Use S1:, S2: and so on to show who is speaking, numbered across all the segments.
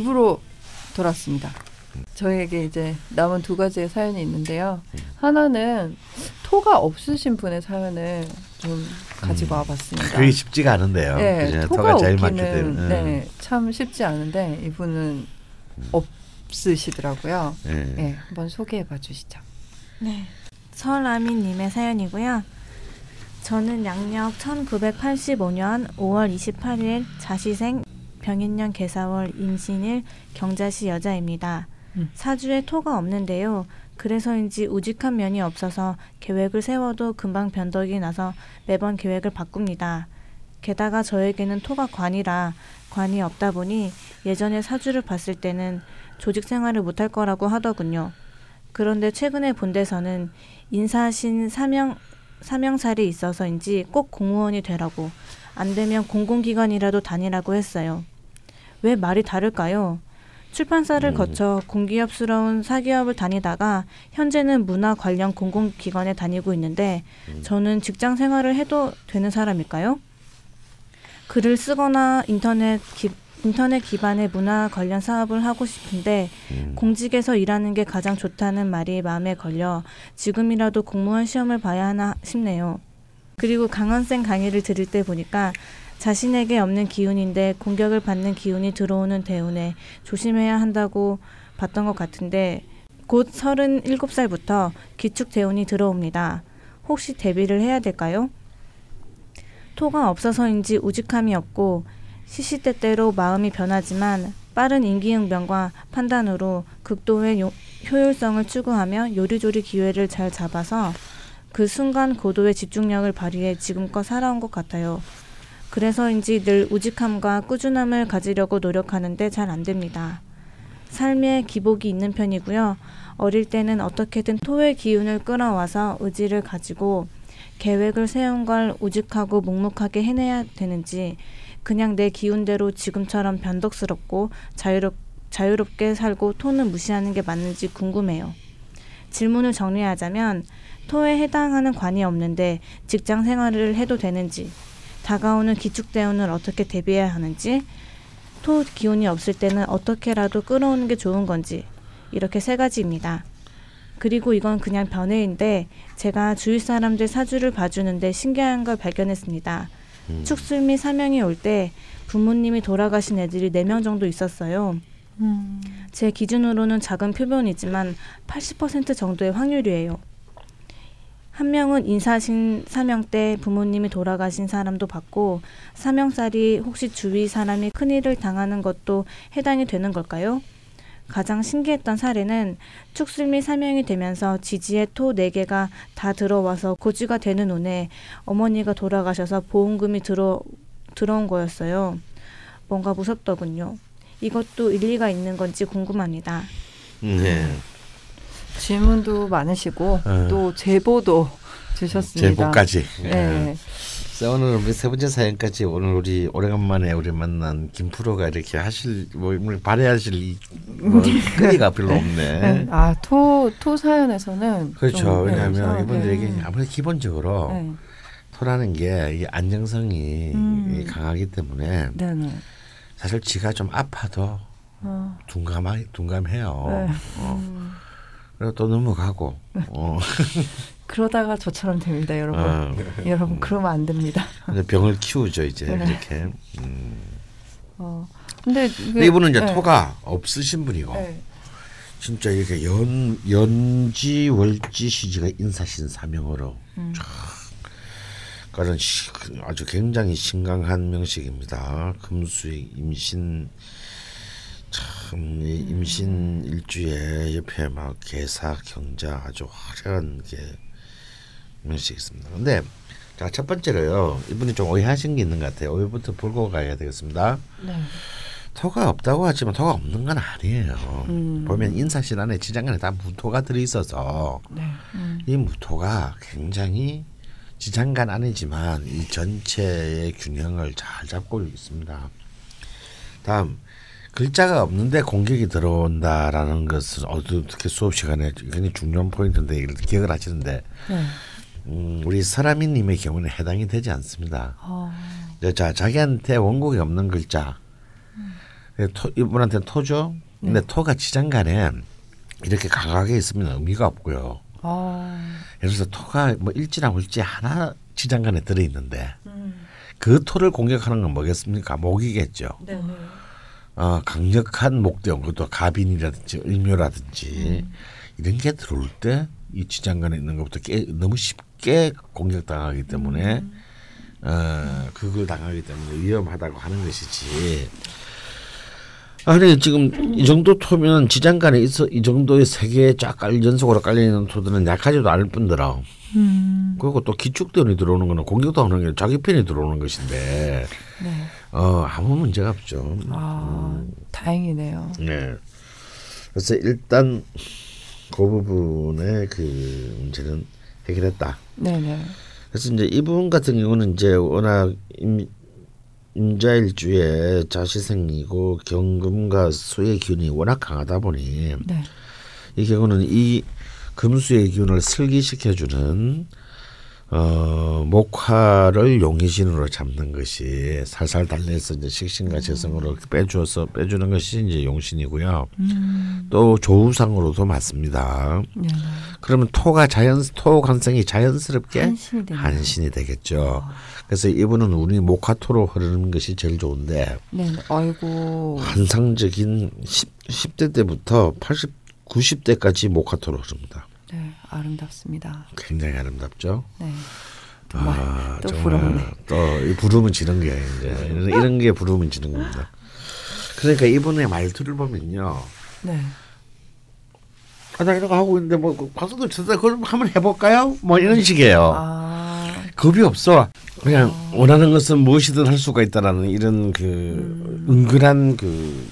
S1: 네, 입으로 돌았습니다. 저에게 이제 남은 두 가지의 사연이 있는데요. 하나는 토가 없으신 분의 사연을 좀 가지고 와봤습니다.
S2: 그게 쉽지가 않은데요.
S1: 네,
S2: 그죠?
S1: 토가,
S2: 토가 제일 많기 때문에. 음.
S1: 네, 참 쉽지 않은데 이분은 없으시더라고요.
S2: 네.
S1: 네, 한번 소개해봐 주시죠.
S3: 네. 설아미님의 사연이고요. 저는 양력 1985년 5월 28일 자시생 병인년 개사월 임신일 경자시 여자입니다.
S1: 음.
S3: 사주에 토가 없는데요. 그래서인지 우직한 면이 없어서 계획을 세워도 금방 변덕이 나서 매번 계획을 바꿉니다. 게다가 저에게는 토가 관이라 관이 없다 보니 예전에 사주를 봤을 때는 조직 생활을 못할 거라고 하더군요. 그런데 최근에 본 데서는 인사신 사명 사명살이 있어서인지 꼭 공무원이 되라고 안 되면 공공기관이라도 다니라고 했어요. 왜 말이 다를까요? 출판사를
S2: 음.
S3: 거쳐 공기업스러운 사기업을 다니다가 현재는 문화 관련 공공기관에 다니고 있는데 저는 직장 생활을 해도 되는 사람일까요? 글을 쓰거나 인터넷 기, 인터넷 기반의 문화 관련 사업을 하고 싶은데
S2: 음.
S3: 공직에서 일하는 게 가장 좋다는 말이 마음에 걸려 지금이라도 공무원 시험을 봐야 하나 싶네요. 그리고 강원생 강의를 들을 때 보니까 자신에게 없는 기운인데 공격을 받는 기운이 들어오는 대운에 조심해야 한다고 봤던 것 같은데 곧 37살부터 기축 대운이 들어옵니다. 혹시 대비를 해야 될까요? 토가 없어서인지 우직함이 없고 시시때때로 마음이 변하지만 빠른 인기응변과 판단으로 극도의 요- 효율성을 추구하며 요리조리 기회를 잘 잡아서 그 순간 고도의 집중력을 발휘해 지금껏 살아온 것 같아요. 그래서인지 늘 우직함과 꾸준함을 가지려고 노력하는데 잘 안 됩니다. 삶에 기복이 있는 편이고요. 어릴 때는 어떻게든 토의 기운을 끌어와서 의지를 가지고 계획을 세운 걸 우직하고 묵묵하게 해내야 되는지 그냥 내 기운대로 지금처럼 변덕스럽고 자유롭, 자유롭게 살고 토는 무시하는 게 맞는지 궁금해요. 질문을 정리하자면 토에 해당하는 관이 없는데 직장 생활을 해도 되는지 다가오는 기축대운을 어떻게 대비해야 하는지 토 기운이 없을 때는 어떻게라도 끌어오는 게 좋은 건지 이렇게 세 가지입니다. 그리고 이건 그냥 변해인데 제가 주위 사람들 사주를 봐주는데 신기한 걸 발견했습니다.
S2: 음.
S3: 축술 및 사명이 올 때 부모님이 돌아가신 애들이 네 명 정도 있었어요.
S1: 음.
S3: 제 기준으로는 작은 표본이지만 80% 정도의 확률이에요. 한 명은 인사신 사명 때 부모님이 돌아가신 사람도 봤고 사명살이 혹시 주위 사람이 큰일을 당하는 것도 해당이 되는 걸까요? 가장 신기했던 사례는 축술 및 사명이 되면서 지지의 토 4개가 다 들어와서 고지가 되는 운에 어머니가 돌아가셔서 보험금이 들어, 들어온 거였어요. 뭔가 무섭더군요. 이것도 일리가 있는 건지 궁금합니다.
S2: 네.
S1: 질문도 많으시고
S2: 어.
S1: 또 제보도 주셨습니다.
S2: 제보까지.
S1: 네.
S2: 자, 오늘 우리 세 번째 사연까지 오늘 우리 오래간만에 우리 만난 김프로가 이렇게 하실 뭐 오늘 발휘하실 이, 뭐 끈이가 별로 없네.
S1: 네. 아, 토, 토 사연에서는.
S2: 그렇죠.
S1: 좀, 네,
S2: 왜냐하면
S1: 네.
S2: 이분들에게 아무래도 기본적으로
S1: 네.
S2: 토라는 게 이게 안정성이
S1: 음.
S2: 강하기 때문에
S1: 네네.
S2: 사실 지가 좀 아파도
S1: 어,
S2: 둔감하 둔감해요.
S1: 네.
S2: 어. 그리고 또 넘어가고. 어.
S1: 그러다가 저처럼 됩니다, 여러분.
S2: 어.
S1: 여러분, 그러면 안 됩니다.
S2: 병을 키우죠 이제
S1: 네.
S2: 이렇게. 음.
S1: 어. 근데
S2: 근데 이분은 이제
S1: 네.
S2: 토가 없으신 분이고
S1: 네.
S2: 진짜 이렇게 연 연지 월지 시지가 인사신 사명으로
S1: 음.
S2: 그런 시- 아주 굉장히 신강한 명식입니다. 금수의 임신 참이 임신 일주에 옆에 막 개사 경자 아주 화려한 게 명식이 있습니다. 근데 자 첫 번째로요 이분이 좀 오해하신 게 있는 것 같아요. 오해부터 풀고 가야 되겠습니다.
S1: 네.
S2: 토가 없다고 하지만 토가 없는 건 아니에요.
S1: 음.
S2: 보면 인사실 안에 지장간에 다 무토가 들어 있어서
S1: 네. 음.
S2: 이 무토가 굉장히 지장간 안이지만 이 전체의 균형을 잘 잡고 있습니다. 다음 글자가 없는데 공격이 들어온다라는 것은 어떻게 수업 시간에 굉장히 중요한 포인트인데 이걸 기억을 하시는데
S1: 네.
S2: 음, 우리 서라미님의 경우는 해당이 되지 않습니다.
S1: 어.
S2: 자 자기한테 원곡이 없는 글자 토, 이분한테는 토죠. 근데 토가 지장간에 이렇게 강하게 있으면 의미가 없고요.
S1: 아,
S2: 예를 들어서 토가 뭐 일지랑 일지 하나 지장간에 들어 있는데
S1: 음.
S2: 그 토를 공격하는 건 뭐겠습니까? 목이겠죠.
S1: 네.
S2: 어, 강력한 목대원 그것도 가빈이라든지 을묘라든지
S1: 음.
S2: 이런 게 들어올 때 이 지장간에 있는 것부터 깨, 너무 쉽게 공격당하기 때문에
S1: 음.
S2: 어, 그걸 당하기 때문에 위험하다고 하는 것이지. 아, 근데 지금 이 정도 토면 지장간에 있어 이 정도의 세개쫙깔 연속으로 깔려 있는 토들은 약하지도 않을 뿐더러
S1: 음.
S2: 그리고 또 기축대원이 들어오는 거는 공격도 하는 게 자기 편이 들어오는 것인데
S1: 네.
S2: 어 아무 문제가 없죠.
S1: 아, 다행이네요.
S2: 네. 그래서 일단 그 부분의 그 문제는 해결했다.
S1: 네네.
S2: 그래서 이제 이분 같은 경우는 이제 워낙 임, 임자일주에 자시생이고 경금과 수의 기운이 워낙 강하다 보니
S1: 네.
S2: 이 경우는 이 금수의 기운을 슬기시켜주는 어, 목화를 용의신으로 잡는 것이 살살 달래서 이제 식신과 재성으로 빼주어서 빼주는 것이 이제 용신이고요.
S1: 음.
S2: 또 조우상으로도 맞습니다.
S1: 네.
S2: 그러면 토가 자연 토 관성이 자연스럽게
S1: 한신이.
S2: 한신이 되겠죠. 그래서 이분은 우리 목화토로 흐르는 것이 제일 좋은데
S1: 네. 아이고.
S2: 환상적인 10, 10대 때부터 80, 90대까지 목화토로 흐릅니다.
S1: 네. 아름답습니다.
S2: 굉장히 아름답죠.
S1: 네. 정말
S2: 아,
S1: 또 부럽네.
S2: 또이 부름은 지는 게 이제 이런, 이런 게 부름은 지는 겁니다. 그러니까 이분의 말투를 보면요.
S1: 네.
S2: 아, 나 이런 거 하고 있는데 뭐 광수도 쳐다 그럼 한번 해볼까요? 뭐 이런 식이에요.
S1: 아.
S2: 겁이 없어. 그냥 원하는 것은 무엇이든 할 수가 있다라는 이런 그
S1: 음.
S2: 은근한 그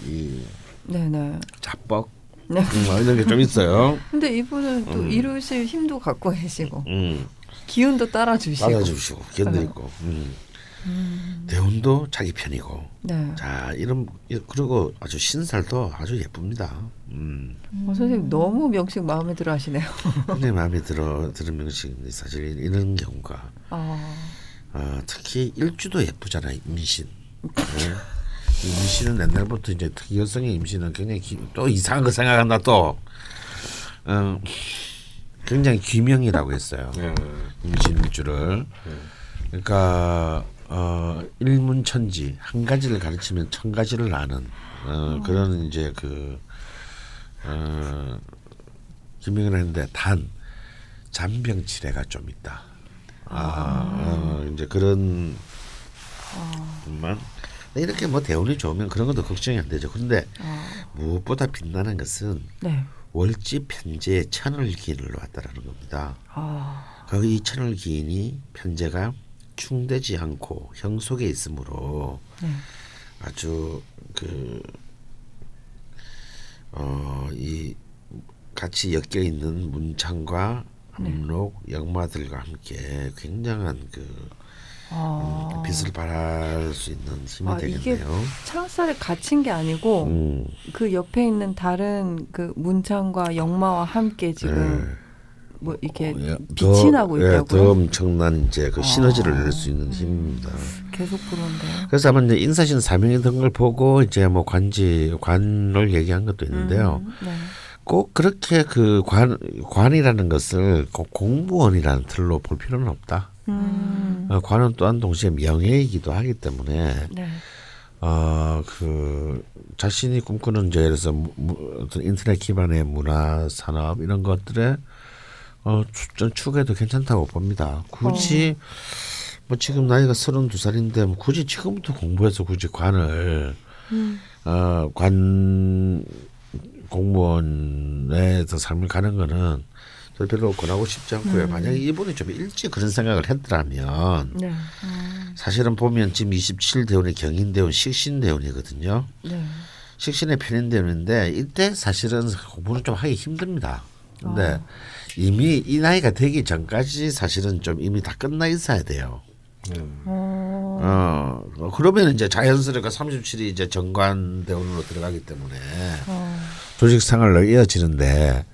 S2: 이
S1: 네네.
S2: 자뻑
S1: 네.
S2: 음, 뭐 이런 게 좀 있어요.
S1: 근데 이분은 또 이루실 힘도 갖고 계시고
S2: 음,
S1: 기운도 따라주시고.
S2: 받아주시고 견디고 음. 대운도 자기 편이고
S1: 네.
S2: 자 이런 그리고 아주 신살도 아주 예쁩니다. 음.
S1: 어, 선생님 너무 명식 마음에 들어 하시네요.
S2: 굉장히 마음에 들어 들은 명식인데 사실 이런 경우가
S1: 아.
S2: 어, 특히 일주도 예쁘잖아요 임신. 네. 임신은 옛날부터 이제 특히 여성의 임신은 굉장히 기, 또 이상한 거 생각한다 또 어, 굉장히 귀명이라고 했어요. 임신 일주를. 그러니까 어, 일문천지 한 가지를 가르치면 천 가지를 아는 어, 그런 이제 그 어, 기명을 했는데 단 잔병 치레가 좀 있다. 아, 어, 이제 그런 것만 이렇게 뭐 대운이 좋으면 그런 것도 걱정이 안 되죠. 그런데
S1: 아.
S2: 무엇보다 빛나는 것은
S1: 네.
S2: 월지 편제에 천을 기인을 왔다라는 겁니다.
S1: 아.
S2: 그이 천을 기인이 편제가 충되지 않고 형 속에 있으므로
S1: 네.
S2: 아주 그 어, 이 같이 엮여 있는 문창과 압록, 역마들과 함께 굉장한 그
S1: 아.
S2: 빛을 발할 수 있는 힘이
S1: 아,
S2: 되겠네요.
S1: 창살에 갇힌 게 아니고
S2: 음,
S1: 그 옆에 있는 다른 그 문창과 역마와 함께 지금 뭐 이렇게
S2: 예,
S1: 빛이
S2: 더,
S1: 나고
S2: 예, 더
S1: 있다고요?
S2: 엄청난 이제 그 시너지를
S1: 아.
S2: 낼수 있는 힘입니다.
S1: 계속 부러운데요.
S2: 그래서 아마 이제 인사신 사명이 든걸 보고 이제 뭐 관지 관을 얘기한 것도 있는데요.
S1: 음, 네.
S2: 꼭 그렇게 그 관 관이라는 것을 꼭 공무원이라는 틀로 볼 필요는 없다.
S1: 음.
S2: 어, 관은 또한 동시에 명예이기도 하기 때문에
S1: 네.
S2: 어 그 자신이 꿈꾸는 이제 예를 들어서 어떤 인터넷 기반의 문화 산업 이런 것들에 어 추- 전 추구해도 괜찮다고 봅니다. 굳이 뭐 지금 나이가 서른 두 살인데 뭐 굳이 지금부터 공부해서 굳이 관을
S1: 음.
S2: 어 관 공무원에서 삶을 가는 거는 저 별로 권하고 싶지 않고요. 만약에 이분이 좀 일찍 그런 생각을 했더라면
S1: 네.
S2: 사실은 보면 지금 27대운이 경인대운, 식신대운이거든요.
S1: 네.
S2: 식신의 편인대운인데 이때 사실은 공부는 좀 하기 힘듭니다. 근데
S1: 아.
S2: 이미 이 나이가 되기 전까지 사실은 좀 이미 다 끝나 있어야 돼요.
S1: 어.
S2: 어, 그러면 이제 자연스럽게 37이 이제 정관대운으로 들어가기 때문에
S1: 어.
S2: 조직 생활로 이어지는데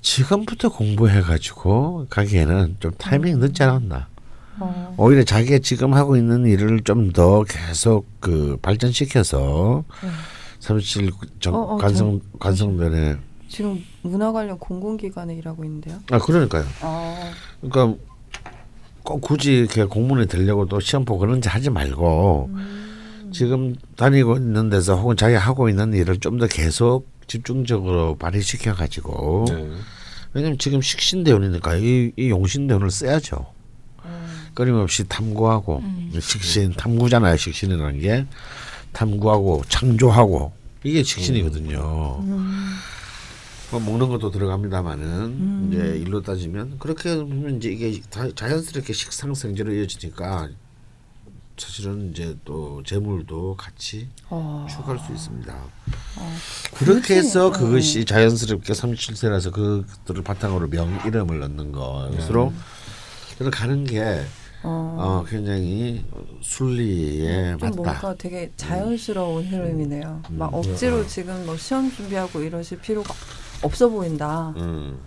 S2: 지금부터 공부해가지고 가기에는 좀 타이밍이 늦지 않았나.
S1: 어.
S2: 오히려 자기가 지금 하고 있는 일을 좀 더 계속 그 발전시켜서 37 정,
S1: 어, 어,
S2: 관성 관성변에
S1: 지금 문화 관련 공공기관에 일하고 있는데요.
S2: 아 그러니까요.
S1: 아,
S2: 그러니까 꼭 굳이 이렇게 공문에 들려고 또 시험 보고 그런지 하지 말고
S1: 음.
S2: 지금 다니고 있는 데서 혹은 자기 하고 있는 일을 좀 더 계속 집중적으로 발휘시켜 가지고
S4: 네.
S2: 왜냐면 지금 식신대운이니까 이, 이 용신대운을 써야죠. 끊임없이 탐구하고 식신 탐구잖아요. 식신이라는 게 탐구하고 창조하고 이게 식신이거든요. 뭐 먹는 것도 들어갑니다만은 이제 일로 따지면 그렇게 보면 이제 이게 다 자연스럽게 식상생제로 이어지니까 사실은 이제 또 재물도 같이
S1: 어,
S2: 추가할 수 있습니다. 그렇게 해서 그것이 자연스럽게 37세라서 그것들을 바탕으로 명 이름을 넣는 것으로 저는 가는 게
S1: 어,
S2: 어, 굉장히 순리에
S1: 좀
S2: 맞다.
S1: 뭔가 되게 자연스러운 흐름이네요. 막 억지로 지금 뭐 시험 준비하고 이러실 필요가 없어 보인다.
S2: 음, 음,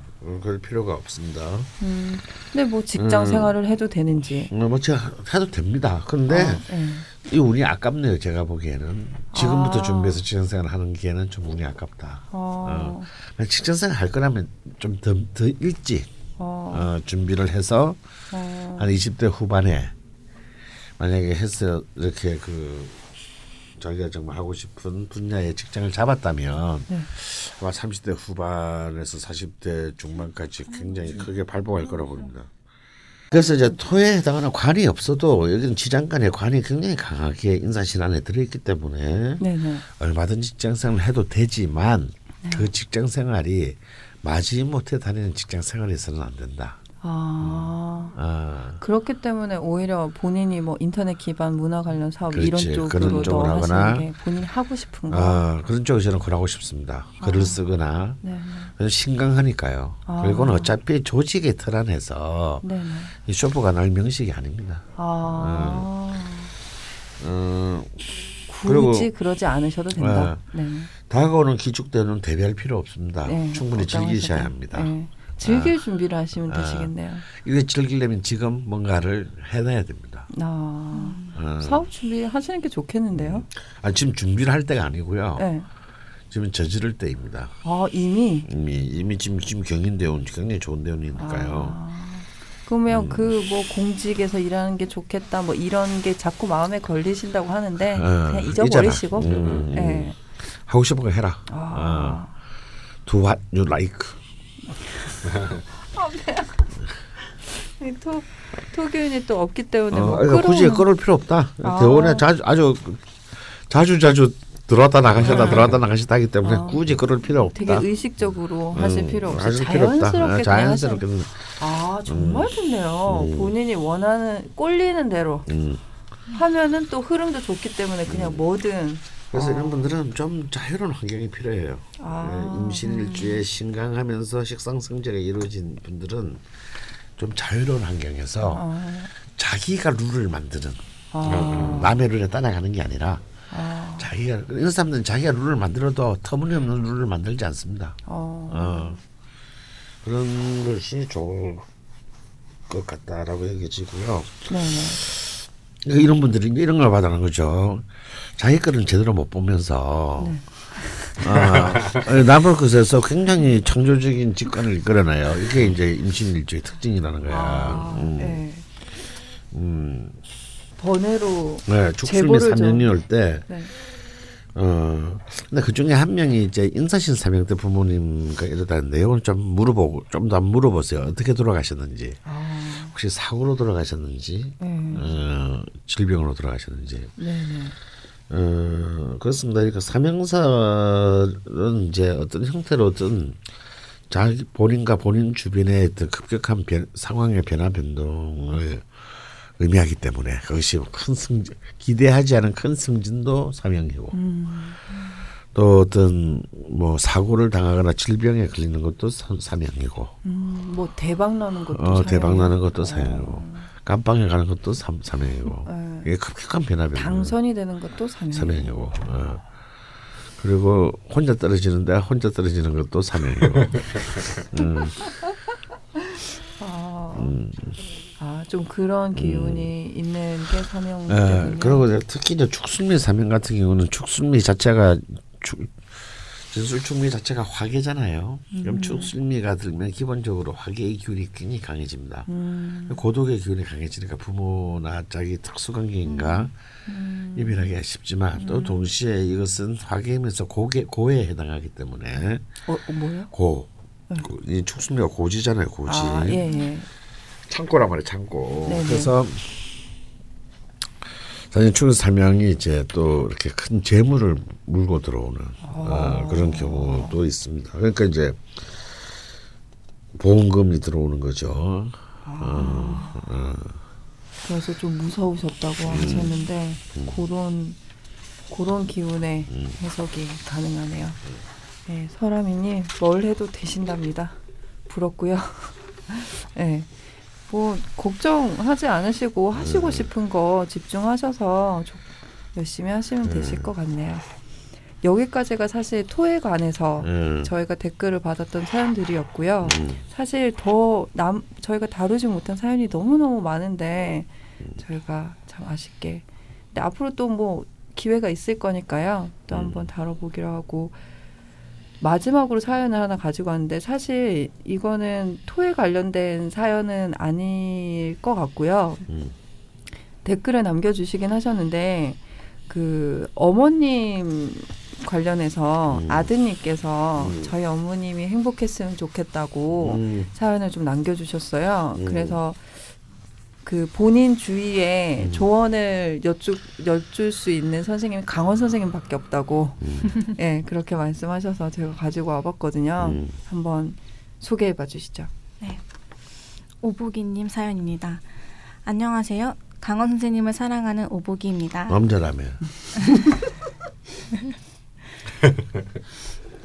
S2: 그럴 필요가 없습니다.
S1: 음, 근데 뭐 직장
S2: 음.
S1: 생활을 해도 되는지.
S2: 어, 뭐 제가 해도 됩니다. 근데
S1: 아, 네.
S2: 이 운이 아깝네요. 제가 보기에는 지금부터
S1: 아.
S2: 준비해서 직장 생활 하는 게는 좀 운이 아깝다.
S1: 어,
S2: 직장 생활 할 거라면 좀더 더 일찍
S1: 어,
S2: 어, 준비를 해서
S1: 어,
S2: 한 20대 후반에 만약에 해서 이렇게 그 자기가 정말 하고 싶은 분야의 직장을 잡았다면
S1: 네.
S2: 아마 30대 후반에서 40대 중반까지 굉장히 크게 발복할 거라고 봅니다. 그래서 이제 토에 해당하는 관이 없어도 여기는 지장 간의 관이 굉장히 강하게 인사실 안에 들어있기 때문에
S1: 네네.
S2: 얼마든지 직장생활을 해도 되지만 그 직장생활이 마지못해 다니는 직장생활에서는 안 된다.
S1: 아.
S2: 아.
S1: 그렇기 때문에 오히려 본인이 뭐 인터넷 기반 문화 관련 사업
S2: 그렇지.
S1: 이런 쪽으로
S2: 그런
S1: 더
S2: 쪽으로
S1: 하시는
S2: 하거나.
S1: 게 본인이 하고 싶은 거.
S2: 아, 그런 쪽에 저는 권하고 싶습니다. 글을 쓰거나
S1: 네.
S2: 그래서 신강하니까요.
S1: 아.
S2: 그리고는 어차피 조직의 틀 안에서
S1: 네네.
S2: 이 쇼프가 날 명식이 아닙니다.
S1: 아.
S2: 어, 그리고-
S1: 굳이 그러지 않으셔도 된다. 네.
S2: 다가오는 기축 때는 대비할 필요 없습니다.
S1: 네,
S2: 충분히 즐기셔야 합니다.
S1: 네. 즐길
S2: 아.
S1: 준비를 하시면
S2: 아.
S1: 되시겠네요.
S2: 이게 즐기려면 지금 뭔가를 해놔야 됩니다.
S1: 아.
S2: 어.
S1: 사업 준비 하시는 게 좋겠는데요.
S2: 아, 지금 준비를 할 때가 아니고요.
S1: 네.
S2: 지금 저지를 때입니다.
S1: 아 이미.
S2: 이미 이미 지금 지금 경인대원 굉장히 좋은 대원이니까요.
S1: 아. 그러면
S2: 음.
S1: 그뭐 공직에서 일하는 게 좋겠다 뭐 이런 게 자꾸 마음에 걸리신다고 하는데
S2: 어,
S1: 그냥 잊어버리시고.
S2: 음,
S1: 네.
S2: 하고 싶은 거 해라.
S1: 아.
S2: 어. Do what you like.
S1: 이토 토교인이 또 없기 때문에
S2: 어,
S1: 뭐
S2: 그러니까 굳이 끌을 필요 없다.
S1: 아.
S2: 대원에 자주 아주 자주 자주 들어왔다 나가셨다
S1: 아.
S2: 들어왔다 나가셨다 하기 때문에
S1: 아.
S2: 굳이 끌을 필요 없다.
S1: 되게 의식적으로
S2: 음,
S1: 없이
S2: 하실 필요 없다.
S1: 자연스럽게
S2: 아, 자연스럽게.
S1: 아 정말 좋네요.
S2: 음.
S1: 본인이 원하는 꼴리는 대로
S2: 음.
S1: 하면은 또 흐름도 좋기 때문에 그냥 뭐든
S2: 그래서
S1: 아.
S2: 이런 분들은 좀 자유로운 환경이 필요해요.
S1: 아.
S2: 예, 임신일주에 신강하면서 식상성제가 이루어진 분들은 좀 자유로운 환경에서
S1: 아,
S2: 자기가 룰을 만드는
S1: 아,
S2: 남의 룰에 따라가는 게 아니라
S1: 아,
S2: 자기가 이런 사람들은 자기가 룰을 만들어도 터무니없는 룰을 만들지 않습니다.
S1: 어.
S2: 어, 그런 것이 좋을 것 같다라고 여겨지고요.
S1: 네네.
S2: 그러니까 이런 분들이 이런 걸 받아는 거죠. 자기 거는 제대로 못 보면서
S1: 네.
S2: 아, 남을 것에서 굉장히 창조적인 직관을 이끌어내요. 이게 이제 임신 일주의 특징이라는 거야.
S1: 아,
S2: 음,
S1: 네.
S2: 음,
S1: 번외로
S2: 네, 축술미
S1: 제보를 좀-
S2: 삼년이 올 때,
S1: 네.
S2: 어, 근데 그 중에 한 명이 이제 인사신 사명 때 부모님과 이러다 내용을 좀 물어보고 좀 더 물어보세요. 어떻게 돌아가셨는지,
S1: 아,
S2: 혹시 사고로 돌아가셨는지,
S1: 네.
S2: 어, 질병으로 돌아가셨는지.
S1: 네네.
S2: 어, 그렇습니다. 그러니까 사명사는 이제 어떤 형태로든 자기 본인과 본인 주변의 어떤 급격한 변, 상황의 변화 변동을 의미하기 때문에 그것이 큰 승진, 기대하지 않은 큰 승진도 사명이고
S1: 음.
S2: 또 어떤 뭐 사고를 당하거나 질병에 걸리는 것도 사, 사명이고
S1: 음, 뭐 대박 나는 것도
S2: 어, 대박. 나는 것도 사명이고 깜빵에 가는 것도 삼, 사명이고
S1: 네.
S2: 이게 급격한 변화 변동
S1: 당선이 되는 것도 사명.
S2: 사명이고 어. 그리고 혼자 떨어지는데 혼자 떨어지는 것도 사명이고 음,
S1: 아,
S2: 음.
S1: 아, 좀 그런 기운이 있는 게 사명.
S2: 예, 그리고 특히 이제 축순미 사명 같은 경우는 축순미 자체가 진술충미 자체가 화계잖아요. 음. 그럼 축술미가 들면 기본적으로 화계의 기운이 굉장히 강해집니다. 음. 고독의 기운이 강해지니까 부모나 자기 특수관계인가 음. 예민하기 쉽지만 또 음. 동시에 이것은 화계이면서 고계 고에 해당하기 때문에
S1: 어, 어 뭐요?
S2: 고. 네. 이 축술미가 고지잖아요. 고지. 아, 예, 예. 창고란 말이에요. 창고. 네네. 그래서 사실 충 살명이 이제 또 이렇게 큰 재물을 물고 들어오는 어, 그런 경우도 있습니다. 그러니까 이제 보험금이 들어오는 거죠. 아.
S1: 어, 어. 그래서 좀 무서우셨다고 음. 하셨는데 음. 그런 그런 기운의 음. 해석이 가능하네요. 네, 설아미님 뭘 해도 되신답니다. 부럽고요. 네. 뭐 걱정하지 않으시고 하시고 음. 싶은 거 집중하셔서 열심히 하시면 음. 되실 것 같네요. 여기까지가 사실 토에 관해서 음. 저희가 댓글을 받았던 사연들이었고요. 음. 사실 더 남 저희가 다루지 못한 사연이 너무 너무 많은데 저희가 참 아쉽게. 근데 앞으로 또 뭐 기회가 있을 거니까요. 또 한번 다뤄보기로 하고 마지막으로 사연을 하나 가지고 왔는데 사실 이거는 토에 관련된 사연은 아닐 것 같고요. 음. 댓글에 남겨주시긴 하셨는데 그 어머님 관련해서 음. 아드님께서 음. 저희 어머님이 행복했으면 좋겠다고 음. 사연을 좀 남겨주셨어요. 음. 그래서 그 본인 주위에 음. 조언을 여쭈, 여쭐 수 있는 선생님이 강원 선생님밖에 없다고 음. 예 그렇게 말씀하셔서 제가 가지고 와봤거든요. 음. 한번 소개해봐 주시죠. 네,
S3: 오보기님 사연입니다. 안녕하세요. 강원 선생님을 사랑하는 오보기입니다.
S2: 남자라며.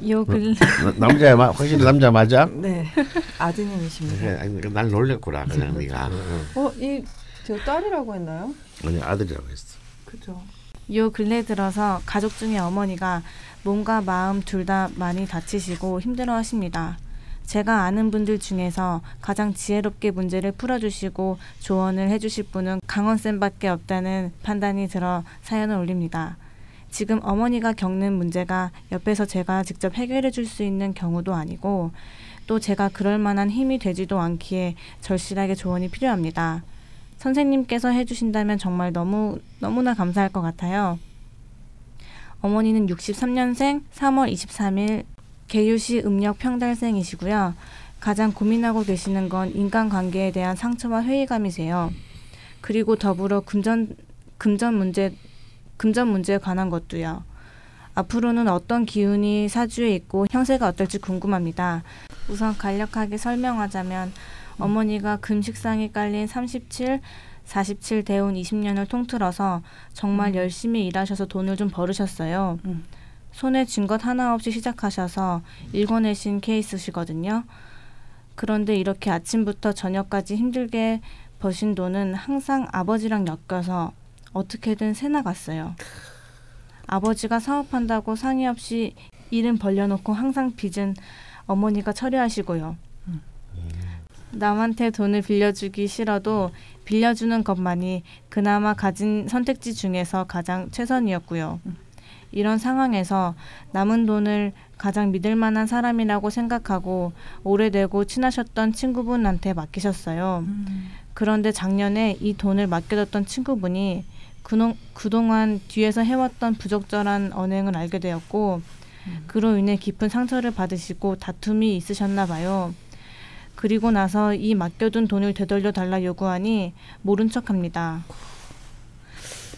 S3: 요 글...
S2: 남자야 확실히 남자 맞아?
S1: 네 아드님이십니다. 그래,
S2: 날 놀랬구나 그냥 네가.
S1: 어이 저 딸이라고 했나요?
S2: 아니 아들이라고 했어.
S1: 그죠.
S3: 요 근래 들어서 가족 중에 어머니가 몸과 마음 둘 다 많이 다치시고 힘들어 하십니다. 제가 아는 분들 중에서 가장 지혜롭게 문제를 풀어주시고 조언을 해주실 분은 강원쌤밖에 없다는 판단이 들어 사연을 올립니다. 지금 어머니가 겪는 문제가 옆에서 제가 직접 해결해 줄 수 있는 경우도 아니고 또 제가 그럴 만한 힘이 되지도 않기에 절실하게 조언이 필요합니다. 선생님께서 해주신다면 정말 너무 너무나 감사할 것 같아요. 어머니는 63년생 3월 23일 개유시 음력 평달생이시고요. 가장 고민하고 계시는 건 인간관계에 대한 상처와 회의감이세요. 그리고 더불어 금전 금전 문제 금전 문제에 관한 것도요. 앞으로는 어떤 기운이 사주에 있고 형세가 어떨지 궁금합니다. 우선 간략하게 설명하자면 어머니가 금식상이 깔린 37, 47 대운 20년을 통틀어서 정말 음. 열심히 일하셔서 돈을 좀 벌으셨어요. 음. 손에 쥔 것 하나 없이 시작하셔서 읽어내신 케이스시거든요. 그런데 이렇게 아침부터 저녁까지 힘들게 버신 돈은 항상 아버지랑 엮여서 어떻게든 새나갔어요. 아버지가 사업한다고 상의 없이 일은 벌려놓고 항상 빚은 어머니가 처리하시고요. 남한테 돈을 빌려주기 싫어도 빌려주는 것만이 그나마 가진 선택지 중에서 가장 최선이었고요. 이런 상황에서 남은 돈을 가장 믿을 만한 사람이라고 생각하고 오래되고 친하셨던 친구분한테 맡기셨어요. 음. 그런데 작년에 이 돈을 맡겨뒀던 친구분이 그동, 그동안 뒤에서 해왔던 부적절한 언행을 알게 되었고 음. 그로 인해 깊은 상처를 받으시고 다툼이 있으셨나 봐요. 그리고 나서 이 맡겨둔 돈을 되돌려 달라 요구하니 모른 척합니다.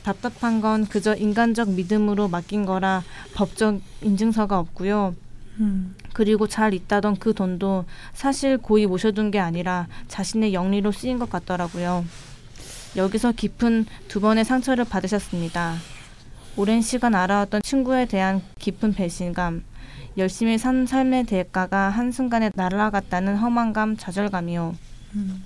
S3: 답답한 건 그저 인간적 믿음으로 맡긴 거라 법적 인증서가 없고요. 음. 그리고 잘 있다던 그 돈도 사실 고이 모셔둔 게 아니라 자신의 영리로 쓰인 것 같더라고요. 여기서 깊은 두 번의 상처를 받으셨습니다. 오랜 시간 알아왔던 친구에 대한 깊은 배신감, 열심히 산 삶의 대가가 한순간에 날아갔다는 허망감, 좌절감이요. 음.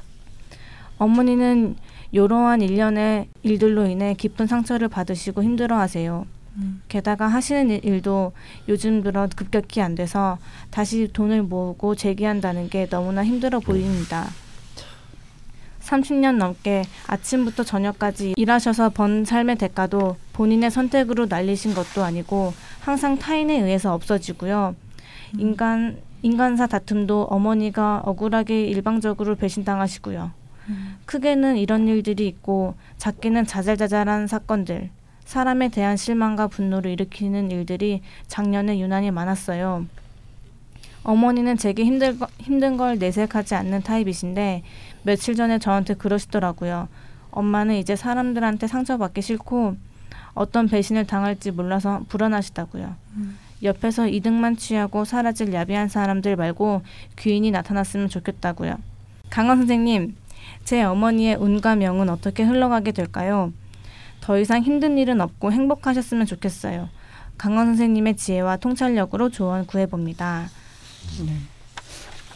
S3: 어머니는 이러한 일련의 일들로 인해 깊은 상처를 받으시고 힘들어하세요. 음. 게다가 하시는 일도 요즘 들어 급격히 안 돼서 다시 돈을 모으고 재기한다는 게 너무나 힘들어 보입니다. 30년 넘게 아침부터 저녁까지 일하셔서 번 삶의 대가도 본인의 선택으로 날리신 것도 아니고 항상 타인에 의해서 없어지고요. 인간 인간사 다툼도 어머니가 억울하게 일방적으로 배신당하시고요. 크게는 이런 일들이 있고 작게는 자잘자잘한 사건들, 사람에 대한 실망과 분노를 일으키는 일들이 작년에 유난히 많았어요. 어머니는 제게 힘들 거, 힘든 걸 내색하지 않는 타입이신데 며칠 전에 저한테 그러시더라고요. 엄마는 이제 사람들한테 상처받기 싫고 어떤 배신을 당할지 몰라서 불안하시다고요. 옆에서 이득만 취하고 사라질 야비한 사람들 말고 귀인이 나타났으면 좋겠다고요. 강원 선생님, 제 어머니의 운과 명은 어떻게 흘러가게 될까요? 더 이상 힘든 일은 없고 행복하셨으면 좋겠어요. 강원 선생님의 지혜와 통찰력으로 조언 구해봅니다.
S1: 네.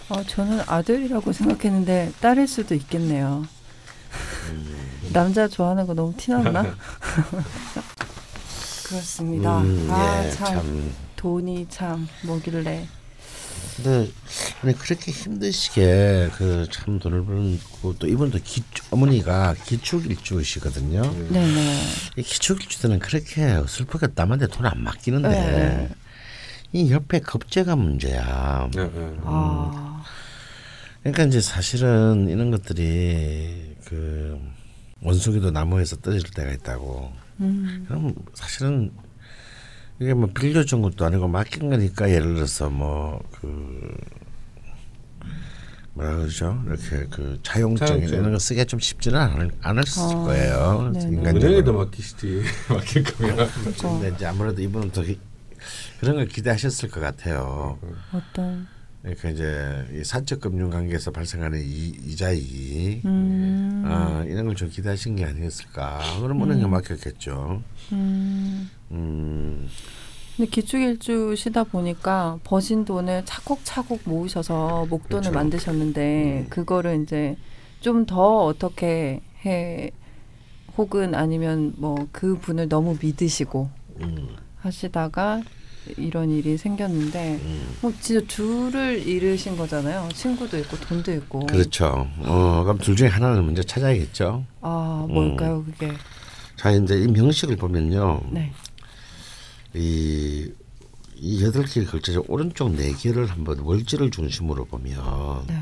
S1: 어, 저는 아들이라고 생각했는데 딸일 수도 있겠네요. 남자 좋아하는 거 너무 티났나? 그렇습니다.
S2: 음,
S1: 아,
S2: 예,
S1: 참,
S2: 참.
S1: 돈이 참 뭐길래.
S2: 근데 아니 그렇게 힘드시게 그 참 돈을 벌고 또 이분도 기, 어머니가 기축일주시거든요.
S1: 네네.
S2: 이 기축일주들은 그렇게 슬프게 남한테 돈 안 맡기는데
S1: 네.
S2: 이 옆에 겁재가 문제야.
S4: 네, 네.
S1: 아,
S2: 그러니까 이제 사실은 이런 것들이 그 원숭이도 나무에서 떨어질 때가 있다고.
S1: 음,
S2: 그럼 사실은 이게 뭐 빌려준 것도 아니고 맡긴 거니까 예를 들어서 뭐 그 뭐라 그러죠 이렇게 그 차용증
S4: 차용증.
S2: 이런 거 쓰기가 좀 쉽지는 않을, 않았을
S1: 어,
S2: 거예요. 인간적으로.
S4: 맡기시지 맡길 거면
S1: 그렇죠.
S2: 근데 이제 아무래도 이분은 더 기- 그런 걸 기대하셨을 것 같아요.
S1: 어떤,
S2: 그러니까 이제 이 사적 금융 관계에서 발생하는 이, 이자 이익
S1: 음,
S2: 아, 이런 걸 좀 기대하신 게 아니었을까. 그럼 은행에 맡겼겠죠.
S1: 음.
S2: 음,
S1: 근데 기축일주시다 보니까 버신 돈을 차곡차곡 모으셔서 목돈을
S2: 그렇죠.
S1: 만드셨는데 그거를 이제 좀 더 어떻게 해 혹은 아니면 뭐 그 분을 너무 믿으시고
S2: 음,
S1: 하시다가 이런 일이 생겼는데
S2: 음.
S1: 뭐 진짜 줄을 잃으신 거잖아요. 친구도 있고 돈도 있고.
S2: 그렇죠. 어, 그럼 둘 중에 하나는 먼저 찾아야겠죠.
S1: 아 뭘까요 그게?
S2: 자, 이제 이 명식을 보면요.
S1: 네.
S2: 이, 이 여덟 개 글자 오른쪽 네 개를 한번 월지를 중심으로 보면
S1: 네.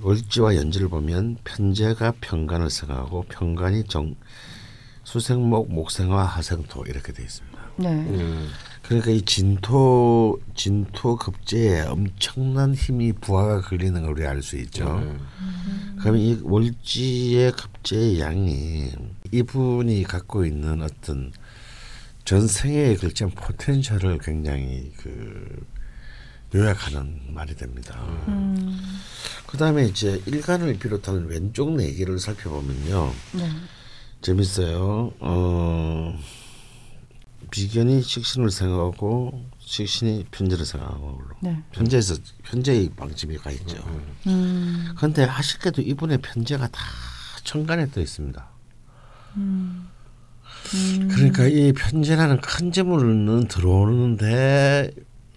S2: 월지와 연지를 보면 편제가 편간을 생하고 편간이 정 수생목 목생화 하생토 이렇게 되어 있습니다.
S1: 네.
S4: 음.
S2: 그러니까 이 진토 진토 급제에 엄청난 힘이 부하가 걸리는 걸 우리 알 수 있죠.
S4: 네.
S2: 그러면 이 월지의 급제의 양이 이분이 갖고 있는 어떤 전생에 걸친 포텐셜을 굉장히 그 요약하는 말이 됩니다.
S1: 음,
S2: 그다음에 이제 일간을 비롯한 왼쪽 네 개를 살펴보면요.
S1: 네.
S2: 재밌어요. 어, 비견이 식신을 생각하고 식신이 편제를 생각하고
S1: 네.
S2: 편제에서 편제의 방침이 가 있죠.
S1: 음,
S2: 그런데 아쉽게도 이분의 편제가 다 천간에 떠 있습니다.
S1: 음,
S2: 그러니까 이 편제라는 큰 재물은 들어오는데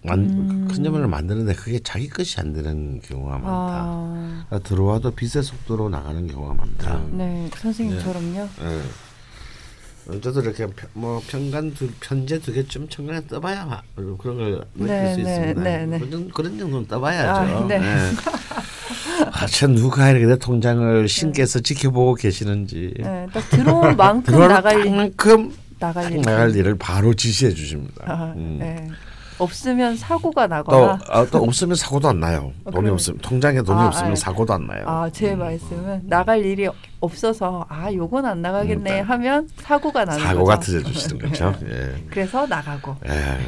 S2: 만,
S1: 음.
S2: 큰 재물을 만드는데 그게 자기 것이 안 되는 경우가 많다.
S1: 아,
S2: 그러니까 들어와도 빛의 속도로 나가는 경우가 많다.
S1: 네 선생님처럼요.
S2: 예. 저도 이렇게 편- 뭐 편간 두, 편제 두 개쯤 천간에 떠봐야 마- 그런 걸 느낄
S1: 네,
S2: 수
S1: 네,
S2: 있습니다.
S1: 네, 네.
S2: 그런, 그런 정도는 떠봐야죠.
S1: 아, 네.
S2: 예. 아, 참 누가 이렇게 내 통장을 신께서 지켜보고 계시는지
S1: 네, 딱 들어온 만큼 나갈 일,
S2: 만큼
S1: 나갈
S2: 딱
S1: 일.
S2: 나갈 일을 바로 지시해 주십니다.
S1: 아,
S2: 음.
S1: 네. 없으면 사고가
S2: 또,
S1: 나거나.
S2: 아, 또 없으면 사고도 안 나요.
S1: 어,
S2: 돈이
S1: 그럼-
S2: 없으면 통장에 돈이
S1: 아,
S2: 없으면
S1: 아,
S2: 사고도 안 나요.
S1: 아, 제 말씀은 나갈 일이 없어서 아, 요건 안 나가겠네
S2: 음,
S1: 하면 사고가 나는
S2: 사고가
S1: 거죠.
S2: 터져 주시는 거죠. 예.
S1: 그래서 나가고.
S2: 예.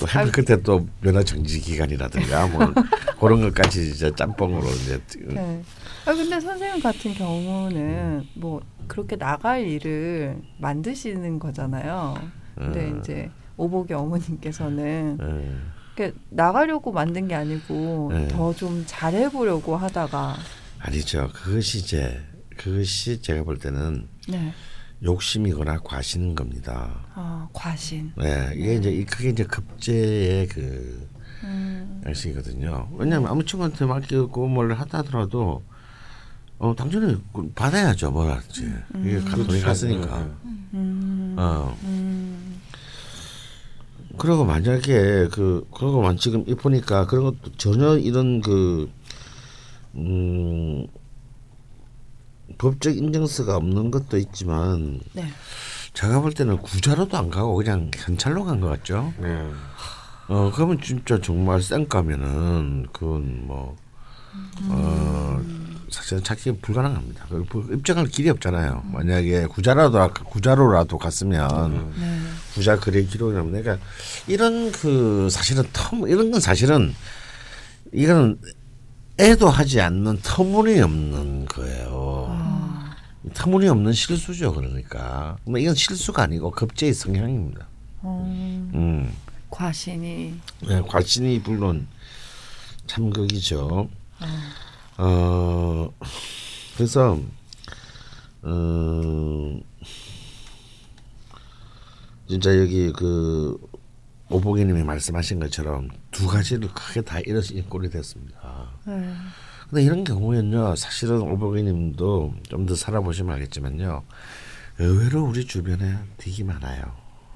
S2: 또 해면 그때 또 면허 정지 기간이라든가 뭐 그런 것까지 이제 짬뽕으로 이제
S1: 네. 아 근데 선생님 같은 경우는 뭐 그렇게 나갈 일을 만드시는 거잖아요. 근데
S2: 음.
S1: 이제 오복의 어머님께서는
S2: 예.
S1: 그러니까 나가려고 만든 게 아니고
S2: 네.
S1: 더좀 잘해보려고 하다가
S2: 아니죠. 그것이 이제 그것이 제가 볼 때는
S1: 네.
S2: 욕심이거나 과신인 겁니다.
S1: 아 과신.
S2: 네, 이게 이제 이- 그게 이제 급제의 그
S1: 음,
S2: 양식이거든요. 왜냐하면 아무 친구한테 맡기고 뭘 하다 하더라도 어 당연히 그 받아야죠 뭐랄지 이게 가- 돈이 갔으니까
S1: 음,
S2: 어
S1: 음,
S2: 그리고 만약에 그 그러고만 지금 이 보니까 그런 것도 전혀 이런 그 음, 법적 인정서가 없는 것도 있지만
S1: 네.
S2: 제가 볼 때는 구자로도 안 가고 그냥 현찰로 간 것 같죠.
S4: 네.
S2: 어 그러면 진짜 정말 쌩까면은 그건 뭐 어, 사실은 찾기 불가능합니다. 그 부- 입증할 길이 없잖아요. 만약에 구자라도 구자로라도 갔으면
S1: 네.
S2: 구자 거래 기록이라면 내가 이런 그 사실은 터 이런 건 사실은 이거는 애도 하지 않는 터무니없는 거예요.
S1: 아,
S2: 터무니없는 실수죠. 그러니까 뭐 이건 실수가 아니고 급제의 성향입니다.
S1: 음,
S2: 음.
S1: 과신이
S2: 네, 괄신이 물론 참극이죠. 어 그래서 어 진짜 여기 그 오보기님이 말씀하신 것처럼 두 가지를 크게 다 잃어진 꼴이 됐습니다.
S1: 네.
S2: 근데 이런 경우에는요, 사실은 오보기님도 좀 더 살아보시면 알겠지만요, 의외로 우리 주변에 되게 많아요.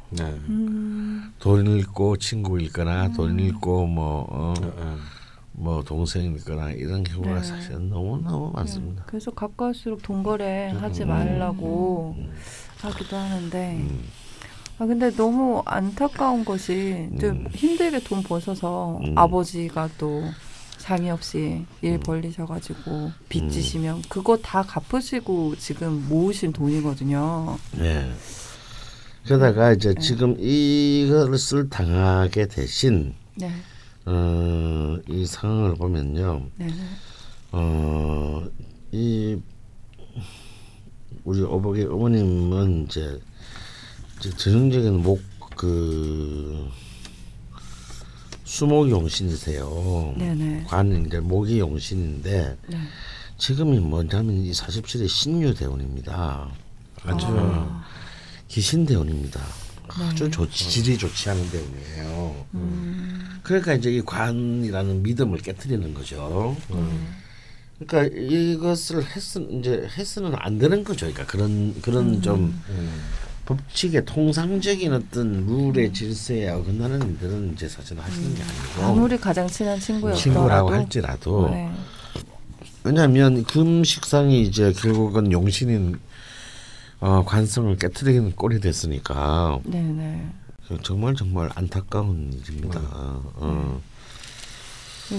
S4: 네.
S1: 음,
S2: 돈 잃고 친구 잃거나 돈 잃고 뭐, 어,
S4: 어, 어.
S2: 뭐 동생 잃거나 이런 경우가
S1: 네.
S2: 사실은 너무 너무 많습니다.
S1: 그래서 가까울수록 돈 거래 하지
S2: 음.
S1: 말라고 하기도 하는데
S2: 음.
S1: 아 근데 너무 안타까운 것이 이제
S2: 음.
S1: 힘들게 돈 버셔서
S2: 음.
S1: 아버지가 또 장이 없이 일 벌리셔가지고 빚 지시면 그거 다 갚으시고 지금 모으신 돈이거든요.
S2: 네. 그러다가 이제 지금 이것을 당하게 되신
S1: 네,
S2: 어, 이 상황을 보면요,
S1: 네, 네.
S2: 어, 이 우리 어버이 어머님은 이제, 이제 전형적인 목 그 수목 용신이세요.
S1: 네, 네.
S2: 관은 이제 목이 용신인데
S1: 네.
S2: 지금이 뭐냐면 이 47의 신유 대운입니다. 아주
S1: 아.
S2: 기신 대운입니다. 아주
S1: 네.
S2: 좋지, 질이 좋지 않은 대운이에요.
S1: 음,
S2: 그러니까 이제 이 관이라는 믿음을 깨뜨리는 거죠.
S1: 음.
S2: 그러니까 이것을 했으 이제 했으면 안 되는 거죠. 그러니까 그런 그런 좀
S4: 음.
S2: 법칙의 통상적인 어떤 룰의 질서에 어긋나는 일들은 이제 사실 하시는 게 아니고
S1: 아무리 가장 친한 친구였더라도
S2: 친구라고 할지라도
S1: 네.
S2: 왜냐하면 금식상이 이제 결국은 용신인 어, 관성을 깨뜨리는 꼴이 됐으니까
S1: 네, 네.
S2: 정말 정말 안타까운 일입니다. 어.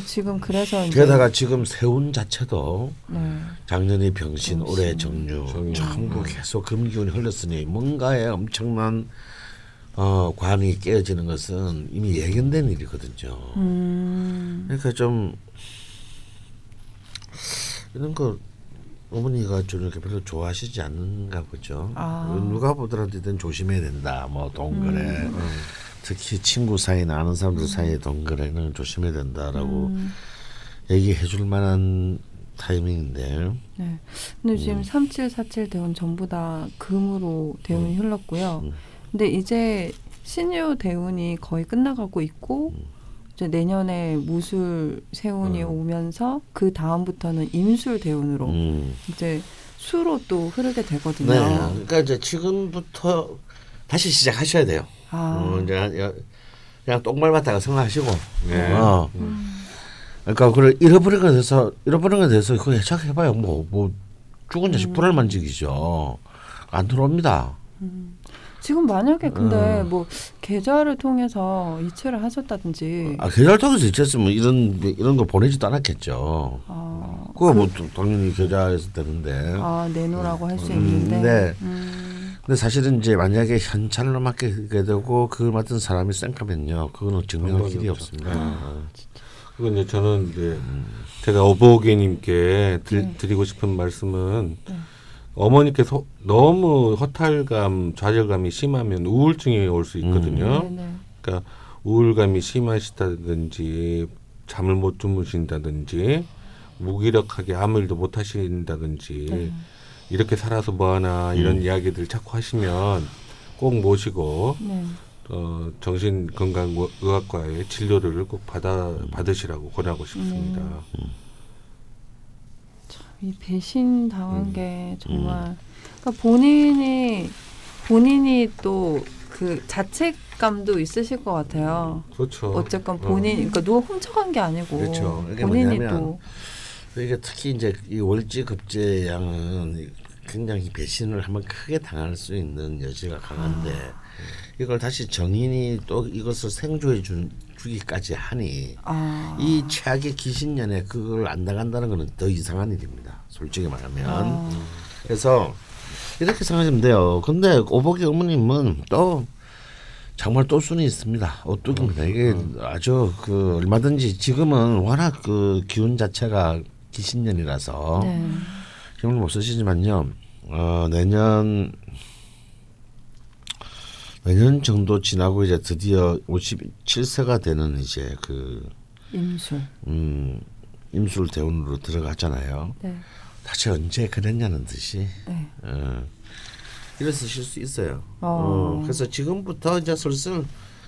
S1: 지금 그래서 이제
S2: 게다가 지금 세운 자체도
S1: 네.
S2: 작년이 병신, 올해 정유. 전부 계속 금기운이 흘렀으니 뭔가에 엄청난 어, 관이 깨어지는 것은 이미 예견된 일이거든요.
S1: 음,
S2: 그러니까 좀 이런 거 어머니가 좀 이렇게 별로 좋아하시지 않는가 보죠.
S1: 아.
S2: 누가 보더라도 일단 조심해야 된다. 뭐 돈거래,
S1: 음.
S2: 특히 친구 사이나 아는 사람들 사이의 돈거래는 조심해야 된다라고
S1: 음.
S2: 얘기해 줄 만한 타이밍인데.
S1: 네. 근데
S2: 음.
S1: 지금 3747 대운 전부 다 금으로 대운이 흘렀고요.
S2: 음.
S1: 근데 이제 신유 대운이 거의 끝나가고 있고
S2: 음.
S1: 이제 내년에 무술 세운이
S4: 음.
S1: 오면서 그 다음부터는 임술 대운으로
S2: 음.
S1: 이제 수로 또 흐르게 되거든요.
S2: 네. 그러니까 이제 지금부터 다시 시작하셔야 돼요.
S1: 아,
S2: 어, 이제 여- 그냥 똥 밟았다가 생각하시고.
S4: 네.
S2: 어. 그러니까 그걸 잃어버린 것에 대해서 잃어버린 것에 대해서 그거 해석해봐요. 뭐 뭐 죽은 자식 불알 만지기죠. 안 들어옵니다.
S1: 지금 만약에 근데
S2: 음.
S1: 뭐 계좌를 통해서 이체를 하셨다든지
S2: 아 계좌를 통해서 있었으면 이런 이런 거 보내지도 않았겠죠.
S1: 아,
S2: 그거 뭐또 당연히 계좌에서 되는데.
S1: 아 내놓으라고 할수
S2: 음,
S1: 있는데
S2: 네.
S1: 음,
S2: 근데 사실은 이제 만약에 현찰로 맡기게 되고 그걸 맡은 사람이 쌩까면요, 그거는 증명할 길이
S4: 없죠.
S2: 없습니다.
S4: 그리고 이제 저는 이제 제가 어버게님께 드,
S1: 네.
S4: 드리고 싶은 말씀은
S1: 네.
S4: 어머니께서 너무 허탈감, 좌절감이 심하면 우울증이 올 수 있거든요.
S1: 네네.
S4: 그러니까 우울감이 심하시다든지 잠을 못 주무신다든지 무기력하게 아무 일도 못 하신다든지
S1: 네.
S4: 이렇게 살아서 뭐하나 이런 이야기들 자꾸 하시면 꼭 모시고
S1: 네.
S4: 어, 정신건강의학과의 진료를 꼭 받아 받으시라고 권하고 싶습니다.
S1: 이 배신 당한
S2: 음.
S1: 게 정말 그러니까 본인이 본인이 또 그 자책감도 있으실 것 같아요.
S4: 그렇죠.
S1: 어쨌건 본인 그러니까 누가 훔쳐간 게 아니고
S2: 그렇죠.
S1: 본인이
S2: 뭐 이게 특히 이제 이 월지 급제 양은 굉장히 배신을 한번 크게 당할 수 있는 여지가 강한데 이걸 다시 정인이 또 이것을 생조해 준 주기까지 하니
S1: 아,
S2: 이 최악의 기신년에 그걸 안 당한다는 것은 더 이상한 일입니다. 솔직히 말하면
S1: 아,
S2: 그래서 이렇게 생각하시면 돼요. 근데 오복이 어머님은 또 정말 또 순이 있습니다. 오뚝입니다. 이게 아주 그 얼마든지 지금은 워낙 그 기운 자체가 기신년이라서
S1: 네.
S2: 힘을 못 쓰시지만요. 어, 내년 내년 정도 지나고 이제 드디어 57세가 되는 이제 그
S1: 임술.
S2: 음, 임술 대운으로 들어갔잖아요.
S1: 네.
S2: 다시 언제 그랬냐는 듯이
S1: 네.
S2: 어, 이래 쓰실 수 있어요.
S1: 어.
S2: 어, 그래서 지금부터 이제 슬슬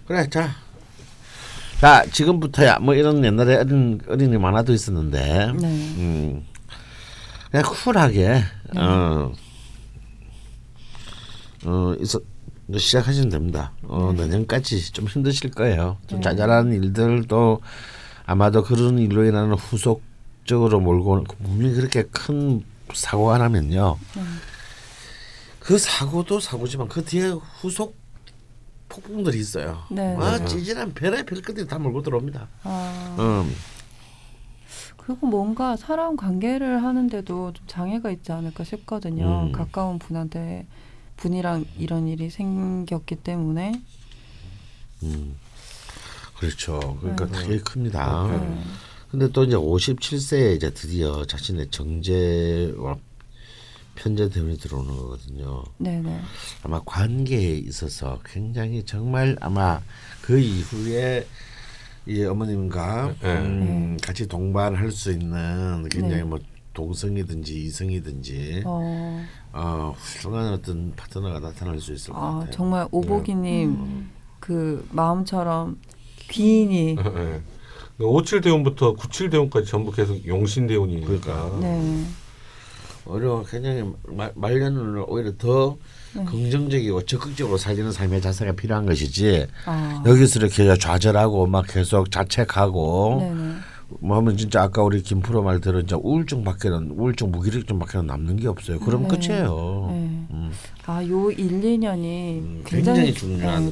S2: 그래 자. 자 지금부터야 뭐 이런 옛날에 어린 어린이 만화도 있었는데
S1: 네.
S2: 음, 그냥 쿨하게 어, 어 있어 시작하시면 됩니다. 어, 내년까지 좀 힘드실 거예요. 좀
S1: 네.
S2: 짜잘한 일들도 아마도 그런 일로 인하는 후속적으로 몰고 오는- 분명히 그렇게 큰 사고가 나면요. 그 사고도 사고지만 그 뒤에 후속 폭풍들이 있어요.
S1: 네,
S2: 아
S1: 네.
S2: 찌질한 별의 별것들이 다 몰고 들어옵니다.
S1: 아,
S2: 음.
S1: 그리고 뭔가 사람 관계를 하는데도 좀 장애가 있지 않을까 싶거든요.
S2: 음.
S1: 가까운 분한테 분이랑 이런 일이 생겼기 때문에.
S2: 음. 그렇죠. 그러니까
S1: 네.
S2: 되게 큽니다.
S1: 네.
S2: 근데 또 이제 57세에 이제 드디어 자신의 정제와 편제 대운이 들어오는 거거든요.
S1: 네네.
S2: 아마 관계에 있어서 굉장히 정말 아마 그 이후에 이 어머님과
S4: 네.
S2: 음, 같이 동반할 수 있는 굉장히
S1: 네.
S2: 뭐 동성이든지 이성이든지 어.
S1: 어,
S2: 훌륭한 어떤 파트너가 나타날 수 있을 것
S1: 아,
S2: 같아요.
S1: 정말 오보기님
S3: 음.
S1: 그 마음처럼 귀인이.
S4: 네. 57 대운부터 97 대운까지 전부 계속 용신 대운이니까.
S2: 그러니까.
S1: 네.
S2: 어려워 굉장히 말, 말년을 오히려 더
S1: 네.
S2: 긍정적이고 적극적으로 살리는 삶의 자세가 필요한 것이지
S1: 아.
S2: 여기서 이렇게 좌절하고 막 계속 자책하고
S1: 네네.
S2: 뭐 하면 진짜 아까 우리 김프로 말대로 진짜 우울증밖에는 우울증 무기력증밖에는 남는 게 없어요. 그럼
S1: 네.
S2: 끝이에요.
S1: 네.
S2: 음.
S1: 아, 요 1, 2년이
S2: 음,
S1: 굉장히,
S2: 굉장히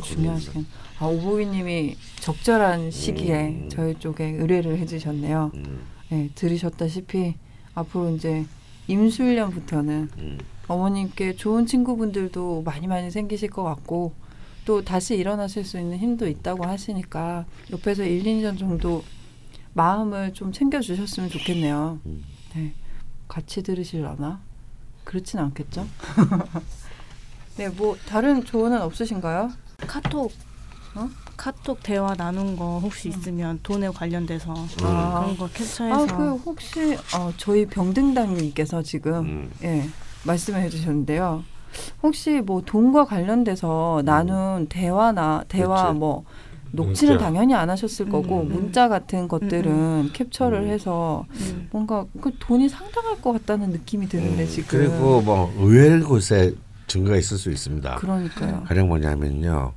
S2: 중요한
S1: 네. 시간. 아, 오보기님이 적절한 시기에
S2: 음.
S1: 저희 쪽에 의뢰를 해주셨네요.
S2: 음.
S1: 네, 들으셨다시피 앞으로 이제 임술년부터는
S2: 음.
S1: 어머님께 좋은 친구분들도 많이 많이 생기실 것 같고 또 다시 일어나실 수 있는 힘도 있다고 하시니까 옆에서 1, 2년 정도 마음을 좀 챙겨주셨으면 좋겠네요.
S2: 음.
S1: 네, 같이 들으실라나? 그렇진 않겠죠? 네, 뭐 다른 조언은 없으신가요?
S3: 카톡
S1: 어?
S3: 카톡 대화 나눈 거 혹시 있으면 돈에 관련돼서
S1: 아.
S3: 그런 거
S1: 아,
S3: 캡처해서
S1: 그 혹시 어, 저희 병등당님께서 지금
S2: 음.
S1: 예, 말씀을 해주셨는데요. 혹시 뭐 돈과 관련돼서 나눈 대화나 대화
S2: 그렇지.
S1: 뭐 녹취는
S4: 문자.
S1: 당연히 안 하셨을 거고
S3: 음.
S1: 문자 같은 것들은 캡처를
S2: 음.
S1: 해서
S3: 음.
S1: 뭔가 그 돈이 상당할 것 같다는 느낌이 드는데
S2: 음.
S1: 지금
S2: 그리고 뭐 의외의 곳에 증거가 있을 수 있습니다.
S1: 그러니까요.
S2: 가령 뭐냐면요.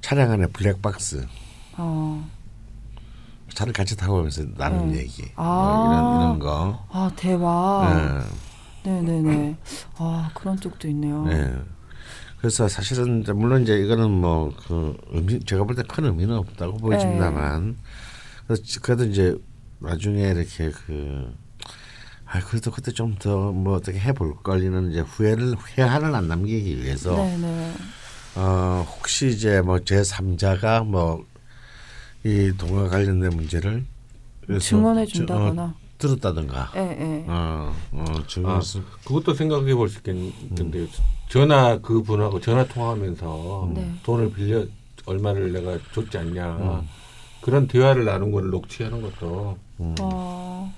S2: 차량 안에 블랙박스
S1: 어,
S2: 차를 같이 타고 오면서 나눈
S1: 음.
S2: 얘기
S1: 아.
S2: 뭐 이런 이런 거.
S1: 아 대화.
S2: 네.
S1: 네네네. 아 그런 쪽도 있네요.
S2: 네. 그래서 사실은 이제 물론 이제 이거는 뭐 그 의미 제가 볼 때 큰 의미는 없다고 보여집니다만 지- 그래도 이제 나중에 이렇게 그 아, 그래도 그때 좀 더 뭐 어떻게 해볼 걸리는 이제 후회를 후회한을 안 남기기 위해서
S1: 네네.
S2: 어 혹시 이제 뭐 제 3자가 뭐 이 동화 관련된 문제를
S1: 증언해
S2: 저-
S1: 준다거나.
S2: 어, 들었다든가
S1: 예 예.
S2: 어, 어
S4: 아, 그것도 생각해 볼 수 있겠는데 전화 그 분하고 전화 통화하면서
S1: 네.
S4: 돈을 빌려 얼마를 내가 줬지 않냐
S2: 음.
S4: 그런 대화를 나눈 걸 녹취하는 것도
S2: 음.
S1: 어,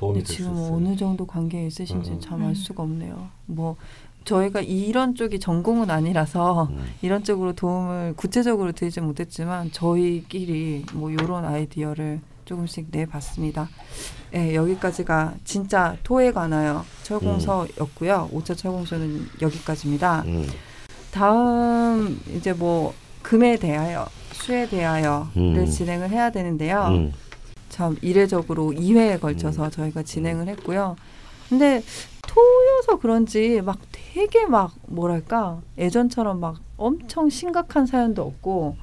S4: 도움이
S1: 근데
S4: 될수
S1: 지금
S4: 있어요.
S1: 어느 정도 관계에 있으신지
S2: 음.
S1: 참알 수가 없네요. 뭐 저희가 이런 쪽이 전공은 아니라서
S2: 음.
S1: 이런 쪽으로 도움을 구체적으로 드리지 못했지만 저희끼리 뭐 이런 아이디어를 조금씩 내봤습니다. 예, 여기까지가 진짜 토에 관하여 철공서였고요. 5차 철공서는 여기까지입니다.
S2: 음.
S1: 다음 이제 뭐 금에 대하여 수에 대하여를
S2: 음.
S1: 진행을 해야 되는데요.
S2: 음.
S1: 참 이례적으로 2회에 걸쳐서 저희가 진행을 했고요. 근데 토여서 그런지 막 되게 막 뭐랄까 예전처럼 막 엄청 심각한 사연도 없고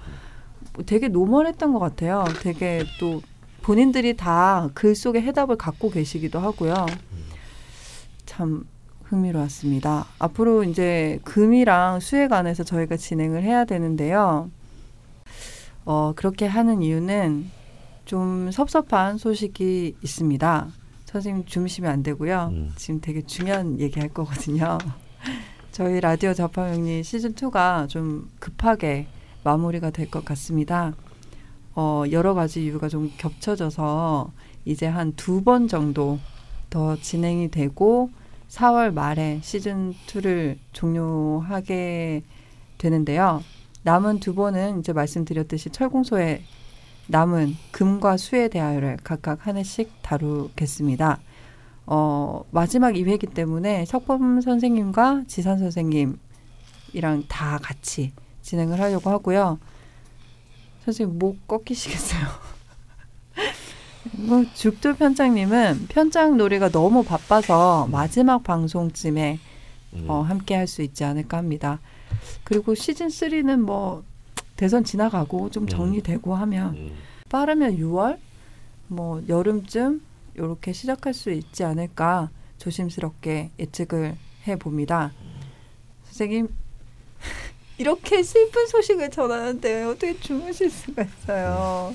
S1: 뭐 되게 노멀했던 것 같아요. 되게 또 본인들이 다 글 속에 해답을 갖고 계시기도 하고요. 참 흥미로웠습니다. 앞으로 이제 금이랑 수에 관해서 저희가 진행을 해야 되는데요. 어, 그렇게 하는 이유는 좀 섭섭한 소식이 있습니다. 선생님 주무시면 안 되고요.
S2: 음.
S1: 지금 되게 중요한 얘기 할 거거든요. 저희 라디오 자파명리 시즌 2가 좀 급하게 마무리가 될 것 같습니다. 어, 여러 가지 이유가 좀 겹쳐져서 이제 한 두 번 정도 더 진행이 되고 4월 말에 시즌 2를 종료하게 되는데요. 남은 두 번은 이제 말씀드렸듯이 철공소에 남은 금과 수에 대하여를 각각 한 해씩 다루겠습니다. 어, 마지막 2회이기 때문에 석범 선생님과 지산 선생님이랑 다 같이 진행을 하려고 하고요. 선생님 목 꺾이시겠어요? 뭐 죽도 편장님은 편장 놀이가 너무 바빠서 마지막 방송쯤에
S2: 음.
S1: 어, 함께 할 수 있지 않을까 합니다. 그리고 시즌 3는 뭐 대선 지나가고 좀 정리되고 하면
S2: 음.
S1: 빠르면 6월 뭐 여름쯤 이렇게 시작할 수 있지 않을까 조심스럽게 예측을 해 봅니다. 선생님 이렇게 슬픈 소식을 전하는데 어떻게 주무실 수가 있어요?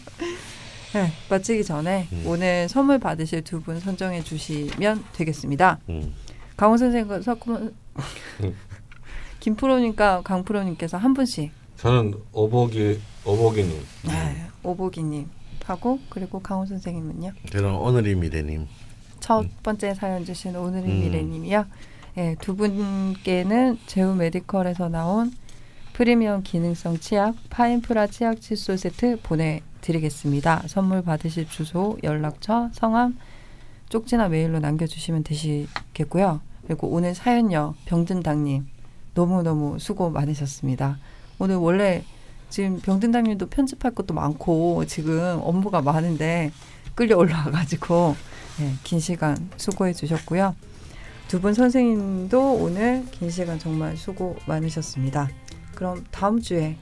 S1: 네, 마치기 전에
S2: 음.
S1: 오늘 선물 받으실 두 분 선정해 주시면 되겠습니다.
S2: 음.
S1: 강원 선생과
S4: 음.
S1: 김프로님과 강프로님께서 한 분씩
S4: 저는 오복이 오복이님.
S1: 네, 오보기님 하고 그리고 강원 선생님은요
S2: 저는 오늘이 미래님.
S1: 첫 번째 사연 주신 오늘의
S2: 음.
S1: 미래님이요. 예, 두 분께는 제우 메디컬에서 나온 프리미엄 기능성 치약 파인프라 치약 칫솔 세트 보내드리겠습니다. 선물 받으실 주소, 연락처, 성함 쪽지나 메일로 남겨주시면 되시겠고요. 그리고 오늘 사연요 병든당님 너무 너무 수고 많으셨습니다. 오늘 원래 지금 병든당님도 편집할 것도 많고 지금 업무가 많은데 끌려 올라와가지고 네, 긴 시간 수고해 주셨고요. 두 분 선생님도 오늘 긴 시간 정말 수고 많으셨습니다. 그럼 다음 주에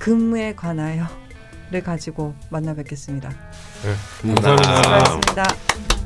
S1: 근무에 관하여를 가지고 만나 뵙겠습니다.
S4: 네, 감사합니다.
S1: 수고하셨습니다.